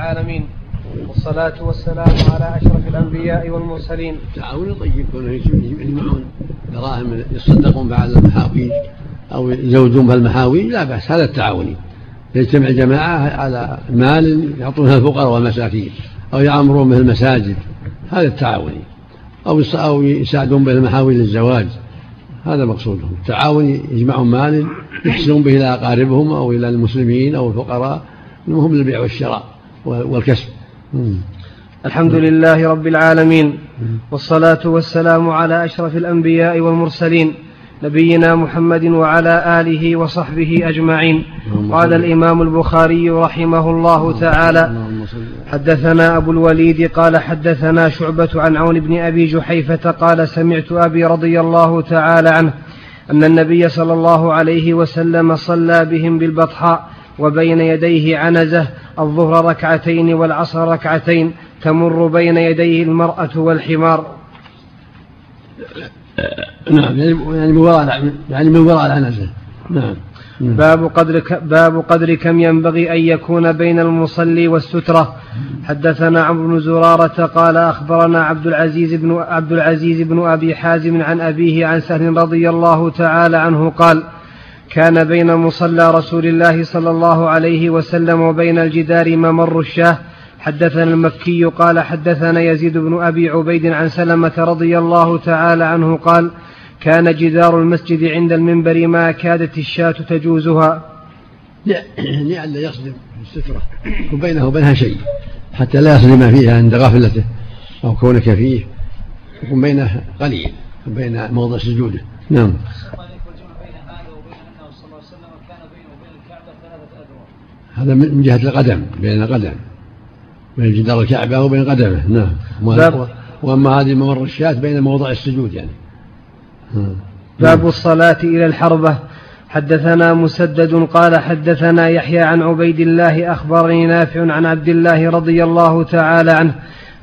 العالمين. والصلاة والسلام على أشرف الأنبياء والمرسلين. تعاون طيب يجمعون؟ دراهم يصدقون بعد المحاويج أو يزوجون بالمحاويج لا بأس هذا التعاوني يجتمع جماعة على مال يعطونها الفقراء والمساكين أو يعمرون به المساجد هذا التعاوني أو أو يساعدون به المحاويج للزواج هذا مقصودهم التعاون يجمعون مال يحسنون به إلى أقاربهم أو إلى المسلمين أو الفقراء المهم للبيع والشراء. والكسب. الحمد لله رب العالمين والصلاة والسلام على أشرف الأنبياء والمرسلين نبينا محمد وعلى آله وصحبه أجمعين. قال الإمام البخاري رحمه الله تعالى حدثنا أبو الوليد قال حدثنا شعبة عن عون بن أبي جحيفة قال سمعت أبي رضي الله تعالى عنه أن النبي صلى الله عليه وسلم صلى بهم بالبطحاء وبين يديه عنزة الظهر ركعتين والعصر ركعتين تمر بين يديه المرأة والحمار. نعم يعني من وراء يعني من وراء العنزة. نعم. باب قدر باب قدر كم ينبغي أن يكون بين المصلي والسترة. حدثنا عمرو بن زرارة قال أخبرنا عبد العزيز بن عبد العزيز بن أبي حازم عن أبيه عن سهل رضي الله تعالى عنه قال كان بين مصلى رسول الله صلى الله عليه وسلم وبين الجدار ممر الشاه. حدثنا المكي قال حدثنا يزيد بن أبي عبيد عن سلمة رضي الله تعالى عنه قال كان جدار المسجد عند المنبر ما كادت الشاة تجوزها. لئلا يصدم السترة وبينه وبينها شيء حتى لا يصدم فيها عند غفلته أو كونك فيه يكون بينه قليل بين موضع سجوده. نعم. هذا من جهة القدم بين القدم. بين جدار الكعبة وبين قدمه. نعم. وأما هذه ممر الشاة بين موضع السجود يعني. باب الصلاة إلى الحربة. حدثنا مسدد قال حدثنا يحيى عن عبيد الله أخبرني نافع عن عبد الله رضي الله تعالى عنه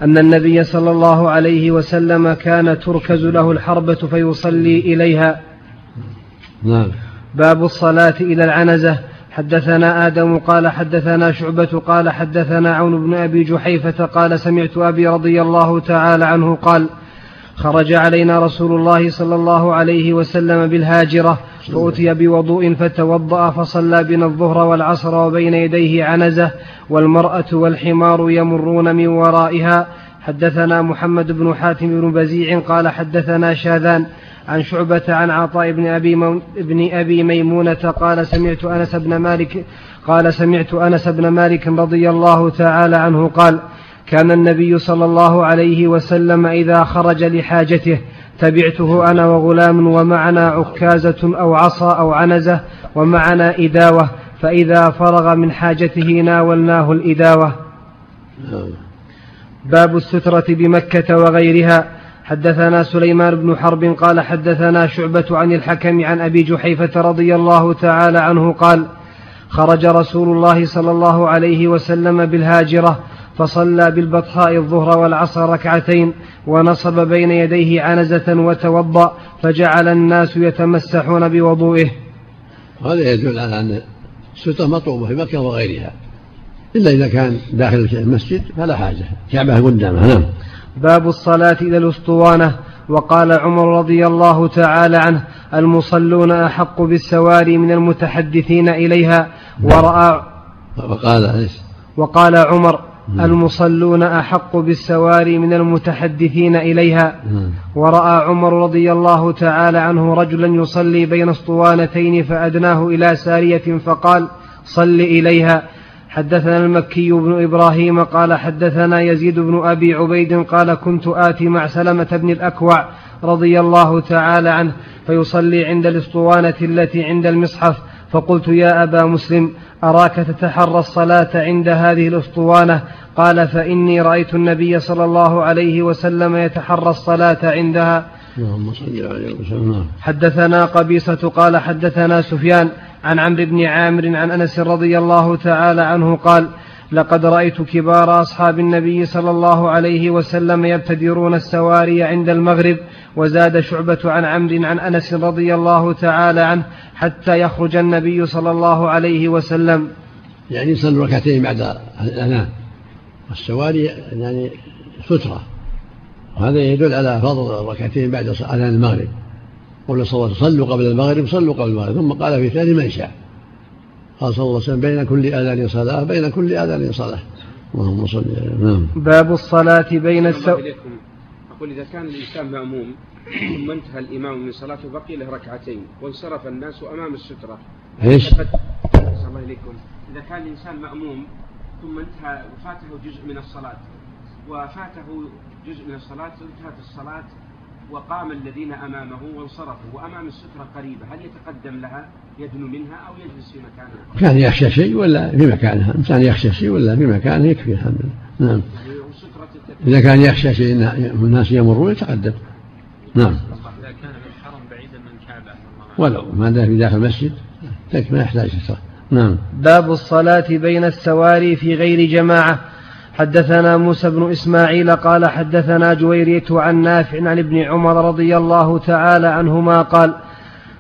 أن النبي صلى الله عليه وسلم كان تركز له الحربة فيصلي إليها. نعم. باب الصلاة إلى العنزة. حدثنا آدم قال حدثنا شعبة قال حدثنا عون بن أبي جحيفة قال سمعت أبي رضي الله تعالى عنه قال خرج علينا رسول الله صلى الله عليه وسلم بالهاجرة فأتي بوضوء فتوضأ فصلى بنا الظهر والعصر وبين يديه عنزة والمرأة والحمار يمرون من ورائها. حدثنا محمد بن حاتم بن بزيع قال حدثنا شاذان عن شعبة عن عطاء بن أبي, مو... بن أبي ميمونة قال سمعت أنس بن مالك قال سمعت أنس بن مالك رضي الله تعالى عنه قال كان النبي صلى الله عليه وسلم إذا خرج لحاجته تبعته أنا وغلام ومعنا عكازة أو عصا أو عنزة ومعنا إداوة فإذا فرغ من حاجته ناولناه الإداوة. باب السترة بمكة وغيرها. حدثنا سليمان بن حرب قال حدثنا شعبة عن الحكم عن أبي جحيفة رضي الله تعالى عنه قال خرج رسول الله صلى الله عليه وسلم بالهاجرة فصلى بالبطحاء الظهر والعصر ركعتين ونصب بين يديه عنزة وتوضأ فجعل الناس يتمسحون بوضوئه. هذا يدل على أن السترة مطلوبة في مكة وغيرها. إلا إذا كان داخل المسجد فلا حاجة. كعبة قدامه نعم. باب الصلاة إلى الأسطوانة. وقال عمر رضي الله تعالى عنه المصلون أحق بالسواري من المتحدثين إليها. ورأى وقال وقال عمر المصلون أحق بالسواري من المتحدثين إليها. ورأى عمر رضي الله تعالى عنه رجلا يصلي بين اسطوانتين فأدناه إلى سارية فقال صل إليها. حدثنا المكي بن إبراهيم قال حدثنا يزيد بن أبي عبيد قال كنت آتي مع سلمة بن الأكوع رضي الله تعالى عنه فيصلي عند الأسطوانة التي عند المصحف فقلت يا أبا مسلم أراك تتحرى الصلاة عند هذه الأسطوانة؟ قال فإني رأيت النبي صلى الله عليه وسلم يتحرى الصلاة عندها. اللهم صل عليه وسلم. حدثنا قبيصة قال حدثنا سفيان عن عمرو بن عامر عن أنس رضي الله تعالى عنه قال لقد رأيت كبار أصحاب النبي صلى الله عليه وسلم يبتدرون السواري عند المغرب وزاد شعبة عن عمرو عن أنس رضي الله تعالى عنه حتى يخرج النبي صلى الله عليه وسلم. يعني يصلي ركعتين بعد الأذان والسواري يعني سترة. وهذا يدل على فضل الركعتين بعد أذان المغرب. قول صلى الله عليه وسلم صلوا قبل المغرب صلوا قبل المغرب. ثم قال في ثاني من شاء. قال صلى الله عليه وسلم بين كل آذان صلاة بين كل آذان صلاة. اللهم صل نعم. باب الصلاة بين السو أقول إذا كان الإنسان مأموم ثم انتهى الإمام من صلاته بقي له ركعتين وانصرف الناس أمام السترة. إيش؟ الله إليكم. إذا كان الإنسان مأموم ثم انتهى وفاته جزء من الصلاة وفاته جزء من الصلاة انتهت الصلاة وقام الذين أمامه وانصرفوا وأمام السترة قريبة. هل يتقدم لها يدنو منها أو يجلس في مكانها؟ كان يخشى شيء ولا في مكانها؟ إنسان يخشى شيء ولا في مكانه يكفي الحمد لله نعم. إذا كان يخشى شيء أن الناس يمرون يتقدم. نعم. إذا كان في الحرم بعيدا من الكعبة ولو ما دام في داخل المسجد ما يحتاج نعم. باب الصلاة بين السواري في غير جماعة. حدثنا موسى بن إسماعيل قال حدثنا جويرية عن نافع عن ابن عمر رضي الله تعالى عنهما قال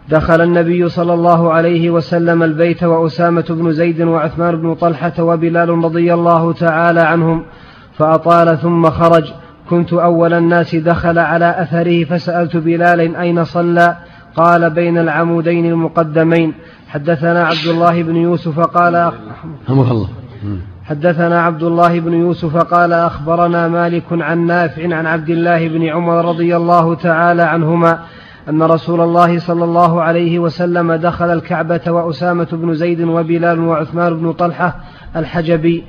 دخل النبي صلى الله عليه وسلم البيت وأسامة بن زيد وعثمان بن طلحة وبلال رضي الله تعالى عنهم فأطال ثم خرج. كنت أول الناس دخل على أثره فسألت بلال أين صلى؟ قال بين العمودين المقدمين. حدثنا عبد الله بن يوسف قال الله. حدثنا عبد الله بن يوسف قال أخبرنا مالك عن نافع عن عبد الله بن عمر رضي الله تعالى عنهما أن رسول الله صلى الله عليه وسلم دخل الكعبة وأسامة بن زيد وبلال وعثمان بن طلحة الحجبي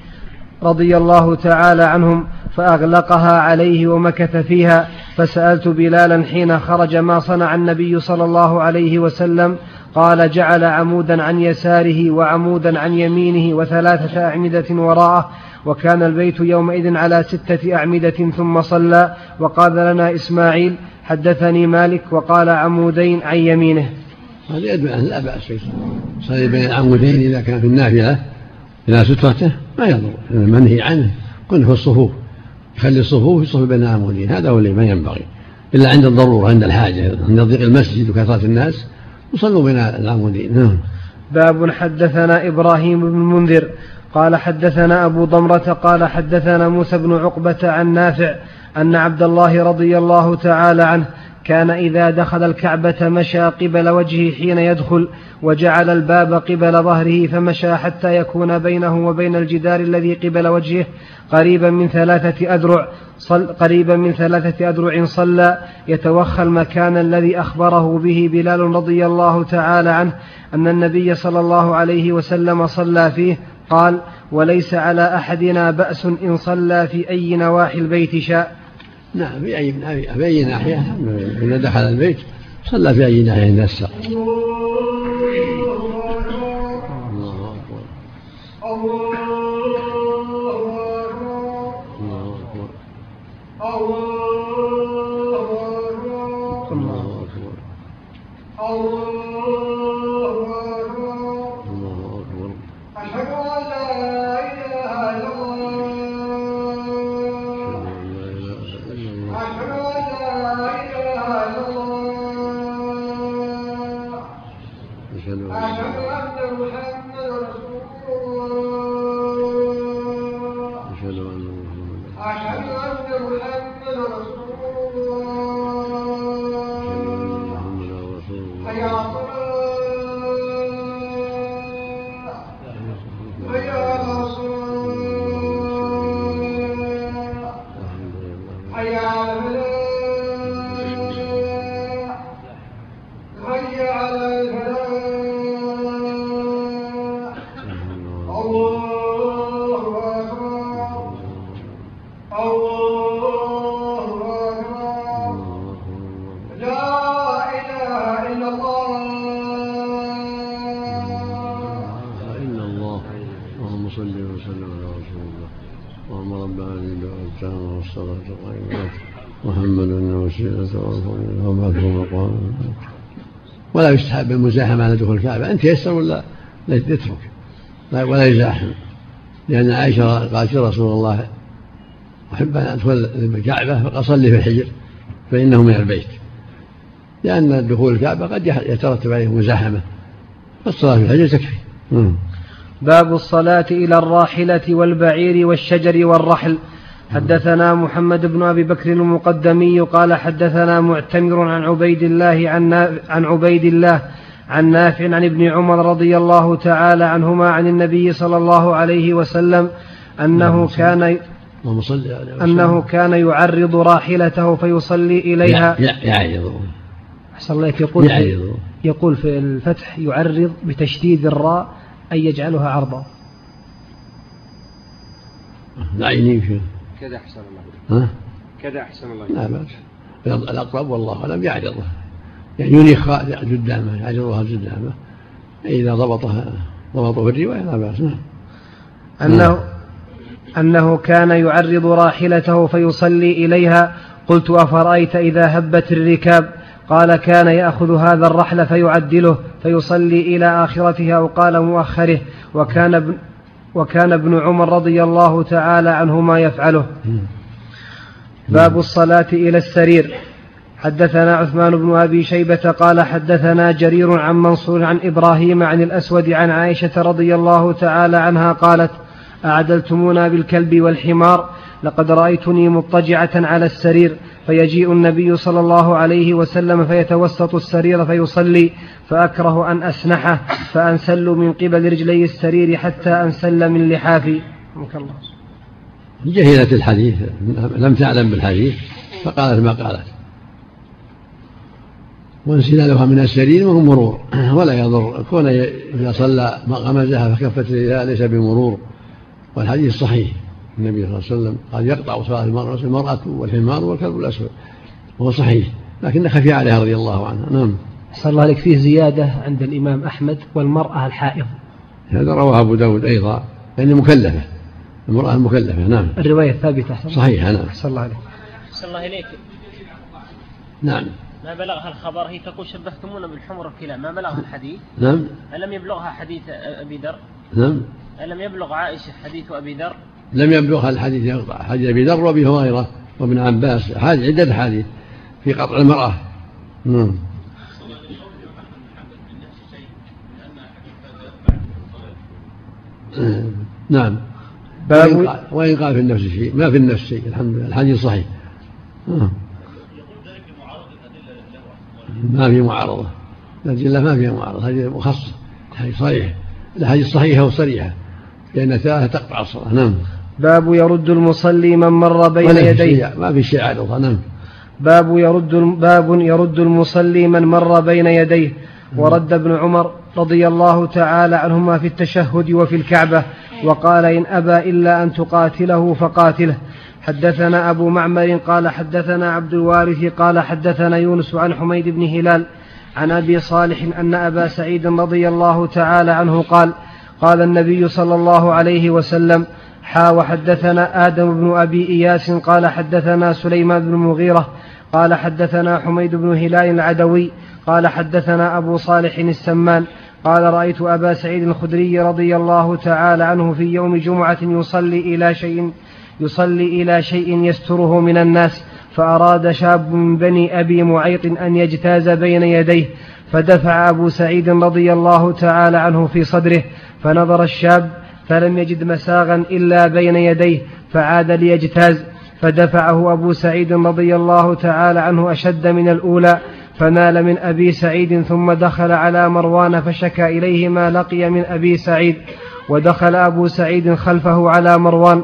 رضي الله تعالى عنهم فأغلقها عليه ومكث فيها فسألت بلالا حين خرج ما صنع النبي صلى الله عليه وسلم قال جعل عمودا عن يساره وعمودا عن يمينه وثلاثة أعمدة وراءه وكان البيت يومئذ على ستة أعمدة ثم صلى وقال لنا إسماعيل حدثني مالك وقال عمودين عن يمينه. هذا يدل أن لا بأس صلي بين العمودين إذا كان في النافلة إلى سترته ما يضر المنهي عنه كن في الصفوف. يخلي الصفوف يصف بين العمودين هذا هو اللي ما ينبغي. إلا عند الضرورة عند الحاجة عند ضيق المسجد وكثرة الناس وصلوا بين العمودين نعم. باب حدثنا إبراهيم بن المنذر قال حدثنا أبو ضمرة قال حدثنا موسى بن عقبة عن نافع أن عبد الله رضي الله تعالى عنه كان إذا دخل الكعبة مشى قبل وجهه حين يدخل وجعل الباب قبل ظهره فمشى حتى يكون بينه وبين الجدار الذي قبل وجهه. قريبا من ثلاثة أذرع صل قريبا من ثلاثة أذرع صلى. يتوخى المكان الذي أخبره به بلال رضي الله تعالى عنه أن النبي صلى الله عليه وسلم صلى فيه. قال وليس على أحدنا بأس إن صلى في أي نواحي البيت شاء. نعم في أي في أي ناحية. إذا دخل البيت صلى في أي ناحية يسر الله أكبر. ولا يستحب المزاحمة على دخول الكعبة. أن تيسر ولا يترك؟ ولا يزاحم. لأن عائشة قالت يا رسول الله أحب أن أدخل الكعبة فأصلي في الحجر فإنه من البيت. لأن دخول الكعبة قد يترتب عليه مزاحمة فالصلاة في الحجر تكفي. باب الصلاة إلى الراحلة والبعير والشجر والرحل. حدثنا محمد بن أبي بكر المقدمي قال حدثنا معتمر عن عبيد الله عن, عن عبيد الله عن نافع عن ابن عمر رضي الله تعالى عنهما عن النبي صلى الله عليه وسلم أنه كان أنه كان يعرض راحلته فيصلي إليها. يعرض أحسن الله يقول يعرض يقول في الفتح يعرض بتشديد الراء أن يجعلها عرضا. لا ينيم كذا أحسن الله ها؟ كذا أحسن الله لا بأس. الأقرب والله أعلم يعرضها يعني ينيخ قدامه يعرضها قدامه إذا ضبطها ضبطه في الرواية لا بأس. نعم. أنه أنه كان يعرض راحلته فيصلي إليها. قلت أفرأيت إذا هبت الركاب؟ قال كان يأخذ هذا الرحل فيعدله فيصلي إلى آخرته أو قال مؤخره. وكان ابن وكان ابن عمر رضي الله تعالى عنهما يفعله. باب الصلاة إلى السرير. حدثنا عثمان بن أبي شيبة قال حدثنا جرير عن منصور عن إبراهيم عن الأسود عن عائشة رضي الله تعالى عنها قالت أعدلتمونا بالكلب والحمار لقد رأيتني مضطجعة على السرير فيجيء النبي صلى الله عليه وسلم فيتوسط السرير فيصلي فأكره أن أسنحه فأنسل من قبل رجلي السرير حتى أنسل من لحافي. الله. جهلت الحديث لم تعلم بالحديث فقالت ما قالت. وانسلالها من السرير وهو مرور ولا يضر. كون إذا صلى غمزها فكفت ليس بمرور والحديث صحيح. النبي صلى الله عليه وسلم قال يقطع صلاة المرأة المرأة والحمار والكلب الأسود وهو صحيح لكن خفي عليها رضي الله عنها. نعم. صلى الله عليك. فيه زيادة عند الإمام أحمد والمرأة الحائض. هذا رواه أبو داود أيضا لأنه مكلفة. المرأة المكلفة نعم. الرواية الثابتة صحيحة نعم. صلى الله عليك. صلى الله إليك. نعم. ما بلغها الخبر؟ هي تقول شبهتمونا بالحمر والكلاب ما بلغها الحديث؟ نعم. ألم يبلغها حديث أبي ذر؟ نعم. ألم يبلغ عائشة حديث أبي ذر؟ لم يبلغها الحديث يقطع حديث أبي ذر وأبي هريرة وابن عباس عدة حديث في قطع المرأة. نعم. نعم. باب وإن قال في النفس شيء. ما في النفس شيء الحمد لله. الحديث صحيح. ما في معارضة. الأدلة ما فيها معارضة. هذه مخصصة. صحيح. الحديث صحيحة وصريحة. لأن تقطع الصلاة. نعم. باب يرد المصلي من مر بين يديه. ما في شيء عارضة نعم باب يرد باب يرد المصلي من مر بين يديه. ورد ابن عمر رضي الله تعالى عنهما في التشهد وفي الكعبة وقال إن أبى إلا أن تقاتله فقاتله. حدثنا أبو معمر قال حدثنا عبد الوارث قال حدثنا يونس عن حميد بن هلال عن أبي صالح أن أبا سعيد رضي الله تعالى عنه قال قال النبي صلى الله عليه وسلم حا وحدثنا آدم بن أبي إياس قال حدثنا سليمان بن المغيرة قال حدثنا حميد بن هلال العدوي قال حدثنا أبو صالح السمان قال رأيت أبا سعيد الخدري رضي الله تعالى عنه في يوم جمعة يصلي إلى شيء يصلي إلى شيء يستره من الناس فأراد شاب من بني أبي معيط أن يجتاز بين يديه فدفع أبو سعيد رضي الله تعالى عنه في صدره فنظر الشاب فلم يجد مساغا إلا بين يديه فعاد ليجتاز. فدفعه أبو سعيد رضي الله تعالى عنه أشد من الأولى فنال من أبي سعيد ثم دخل على مروان فشكى إليه ما لقي من أبي سعيد. ودخل أبو سعيد خلفه على مروان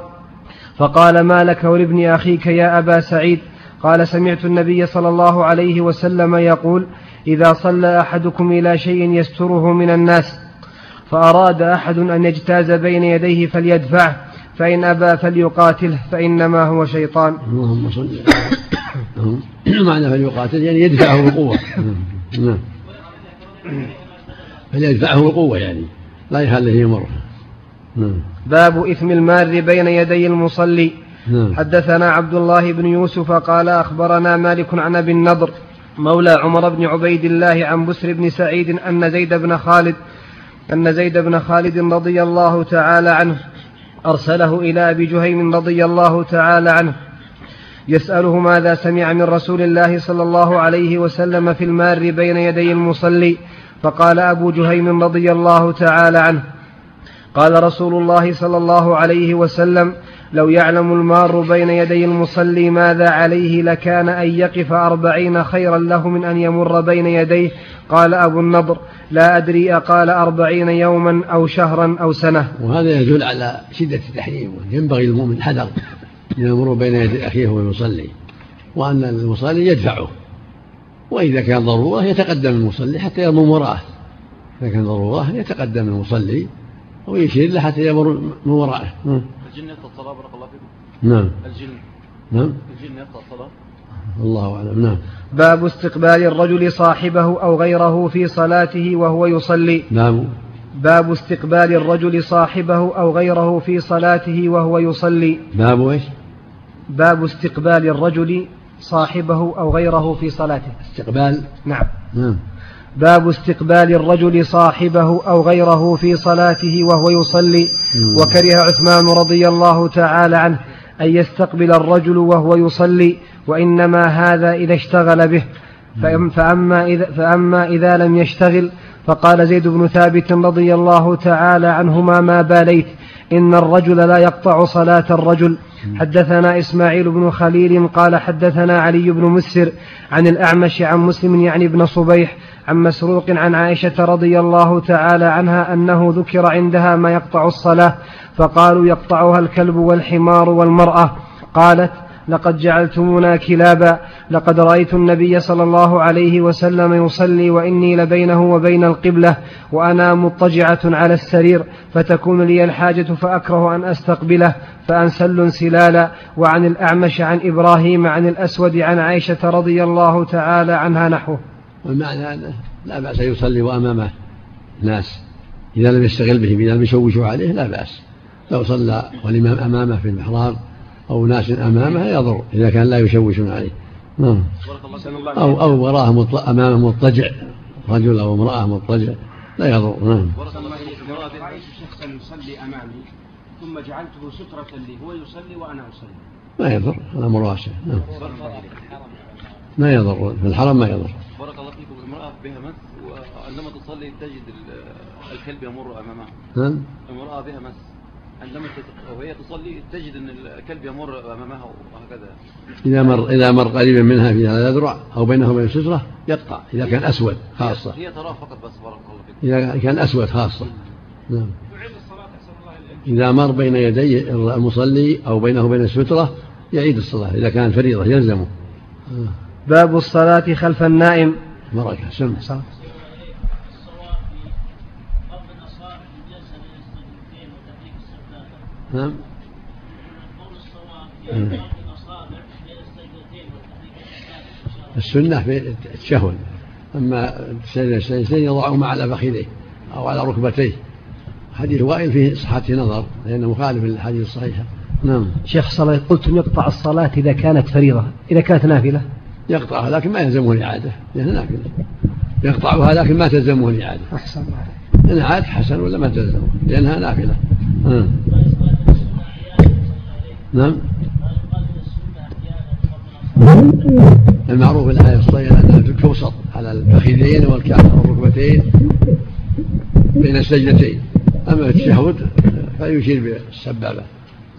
فقال ما لك ولابن أخيك يا أبا سعيد؟ قال سمعت النبي صلى الله عليه وسلم يقول إذا صلى أحدكم إلى شيء يستره من الناس فأراد أحد أن يجتاز بين يديه فليدفعه فإن أبى فليقاتله فإنما هو شيطان. اللهم صل معنى فليقاتل يعني يدفعه بقوة نعم. فليدفعه بقوة يعني لا يخليه يمر. نعم. باب إثم المار بين يدي المصلي. نعم. حدثنا عبد الله بن يوسف قال أخبرنا مالك عن أبي النضر مولى عمر بن عبيد الله عن بسر بن سعيد أن زيد بن خالد أن زيد بن خالد رضي الله تعالى عنه أرسله إلى أبي جهيم رضي الله تعالى عنه يسأله ماذا سمع من رسول الله صلى الله عليه وسلم في المار بين يدي المصلي فقال أبو جهيم رضي الله تعالى عنه قال رسول الله صلى الله عليه وسلم لو يعلم المار بين يدي المصلي ماذا عليه لكان أن يقف أربعين خيرا له من أن يمر بين يديه. قال أبو النضر لا أدري أقال أربعين يوما أو شهرا أو سنة. وهذا يدل على شدة التحريم ينبغي المؤمن حذر يمر بين يدي أخيه وهو يصلي وأن المصلي يدفعه. وإذا كان ضرورة يتقدم المصلي حتى يمر وراءه. إذا كان ضرورة يتقدم المصلي ويشير له حتى يمر من ورائه الجن يقطع الصلاة بارك الله فيكم نعم. الجن. نعم. الجن يقطع الصلاة الله أعلم. نعم. باب استقبال الرجل صاحبه أو غيره في صلاته وهو يصلي. نعم. باب استقبال الرجل صاحبه أو غيره في صلاته وهو يصلي. باب إيش؟ باب استقبال الرجل صاحبه أو غيره في صلاته. استقبال؟ نعم. نعم. باب استقبال الرجل صاحبه أو غيره في صلاته وهو يصلي. وكره عثمان رضي الله تعالى عنه أن يستقبل الرجل وهو يصلي وإنما هذا إذا اشتغل به. فأم- فأما إذا, فأما إذا لم يشتغل فقال زيد بن ثابت رضي الله تعالى عنهما ما باليت. إن الرجل لا يقطع صلاة الرجل. حدثنا إسماعيل بن خليل قال حدثنا علي بن مسر عن الأعمش عن مسلم يعني ابن صبيح عن مسروق عن عائشة رضي الله تعالى عنها أنه ذكر عندها ما يقطع الصلاة فقالوا يقطعها الكلب والحمار والمرأة. قالت لقد جعلتمونا كلابا لقد رأيت النبي صلى الله عليه وسلم يصلي وإني لبينه وبين القبلة وأنا مضطجعة على السرير فتكون لي الحاجة فأكره أن أستقبله فأنسل انسلالا. وعن الأعمش عن إبراهيم عن الأسود عن عائشة رضي الله تعالى عنها نحوه. والمعنى أنه لا بأس أن يصلي وأمامه ناس إذا لم يشتغل به إذا لم يشوشوا عليه لا بأس. لو صلى والإمام أمامه في المحراب أو ناس أمامه يضر إذا كان لا يشوشون عليه. نعم. أو أو وراه أمامه مضطجع رجل أو امرأة مضطجع لا يضر. نعم. بارك الله رأيت شخصا يصلي أمامي ثم جعلته سترة لي هو يصلي وأنا أصلي. ما يضر الأمر واسع. نعم. ما يضر في الحرم ما يضر. امرأة بها مس وعندما تصلي تجد ال- الكلب يمر أمامها. امرأة بها مس. عندما وهي تصلي تجد أن الكلب يمر أمامها وهكذا. إذا مر إذا مر قريبا منها في هذا ذرع أو بينه وبين السترة يقطع إذا كان أسود خاصة. هي تراه فقط بس بارك الله فيكم إذا كان أسود خاصة. نعم. إذا مر بين يدي المصلي أو بينه وبين السترة يعيد الصلاة. إذا كان فريضة يلزمه. باب الصلاة خلف النائم. بركة سم نعم. مم. السنة في التشهد أما السجدتين يضعهما على فخذيه أو على ركبتيه. حديث وائل فيه صحة نظر لأنه مخالف للحديث الصحيحة. نعم. شيخ صلاة قلتم يقطع الصلاة إذا كانت فريضة إذا كانت نافلة. يقطعها لكن ما يلزمه الإعادة. لأنها نافلة يقطعها لكن ما تلزمه الإعادة. أحسن الله. إن عاد حسن ولا ما تلزمه؟ لأنها نافلة. آه. نعم. المعروف الآية الصحيحة أنها توسط على الفخذين والركبتين بين السجدتين. أما التشهد فيشير بالسبابة.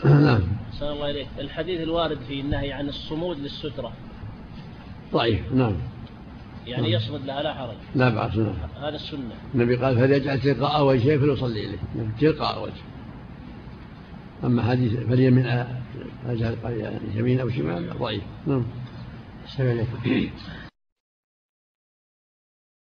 نعم. أحسن الله إليك الحديث الوارد في النهي عن الصمود للسترة. ضعيف نعم. يعني يصمد لها لا حرج. لا بأس نعم. هذا السنة. النبي قال فليجعل تلقاء وجهه فليصلي إليه. نعم، تلقاء وجهه. أما حديث فليمن يمين أو شمال ضعيف. نعم. السلام عليكم.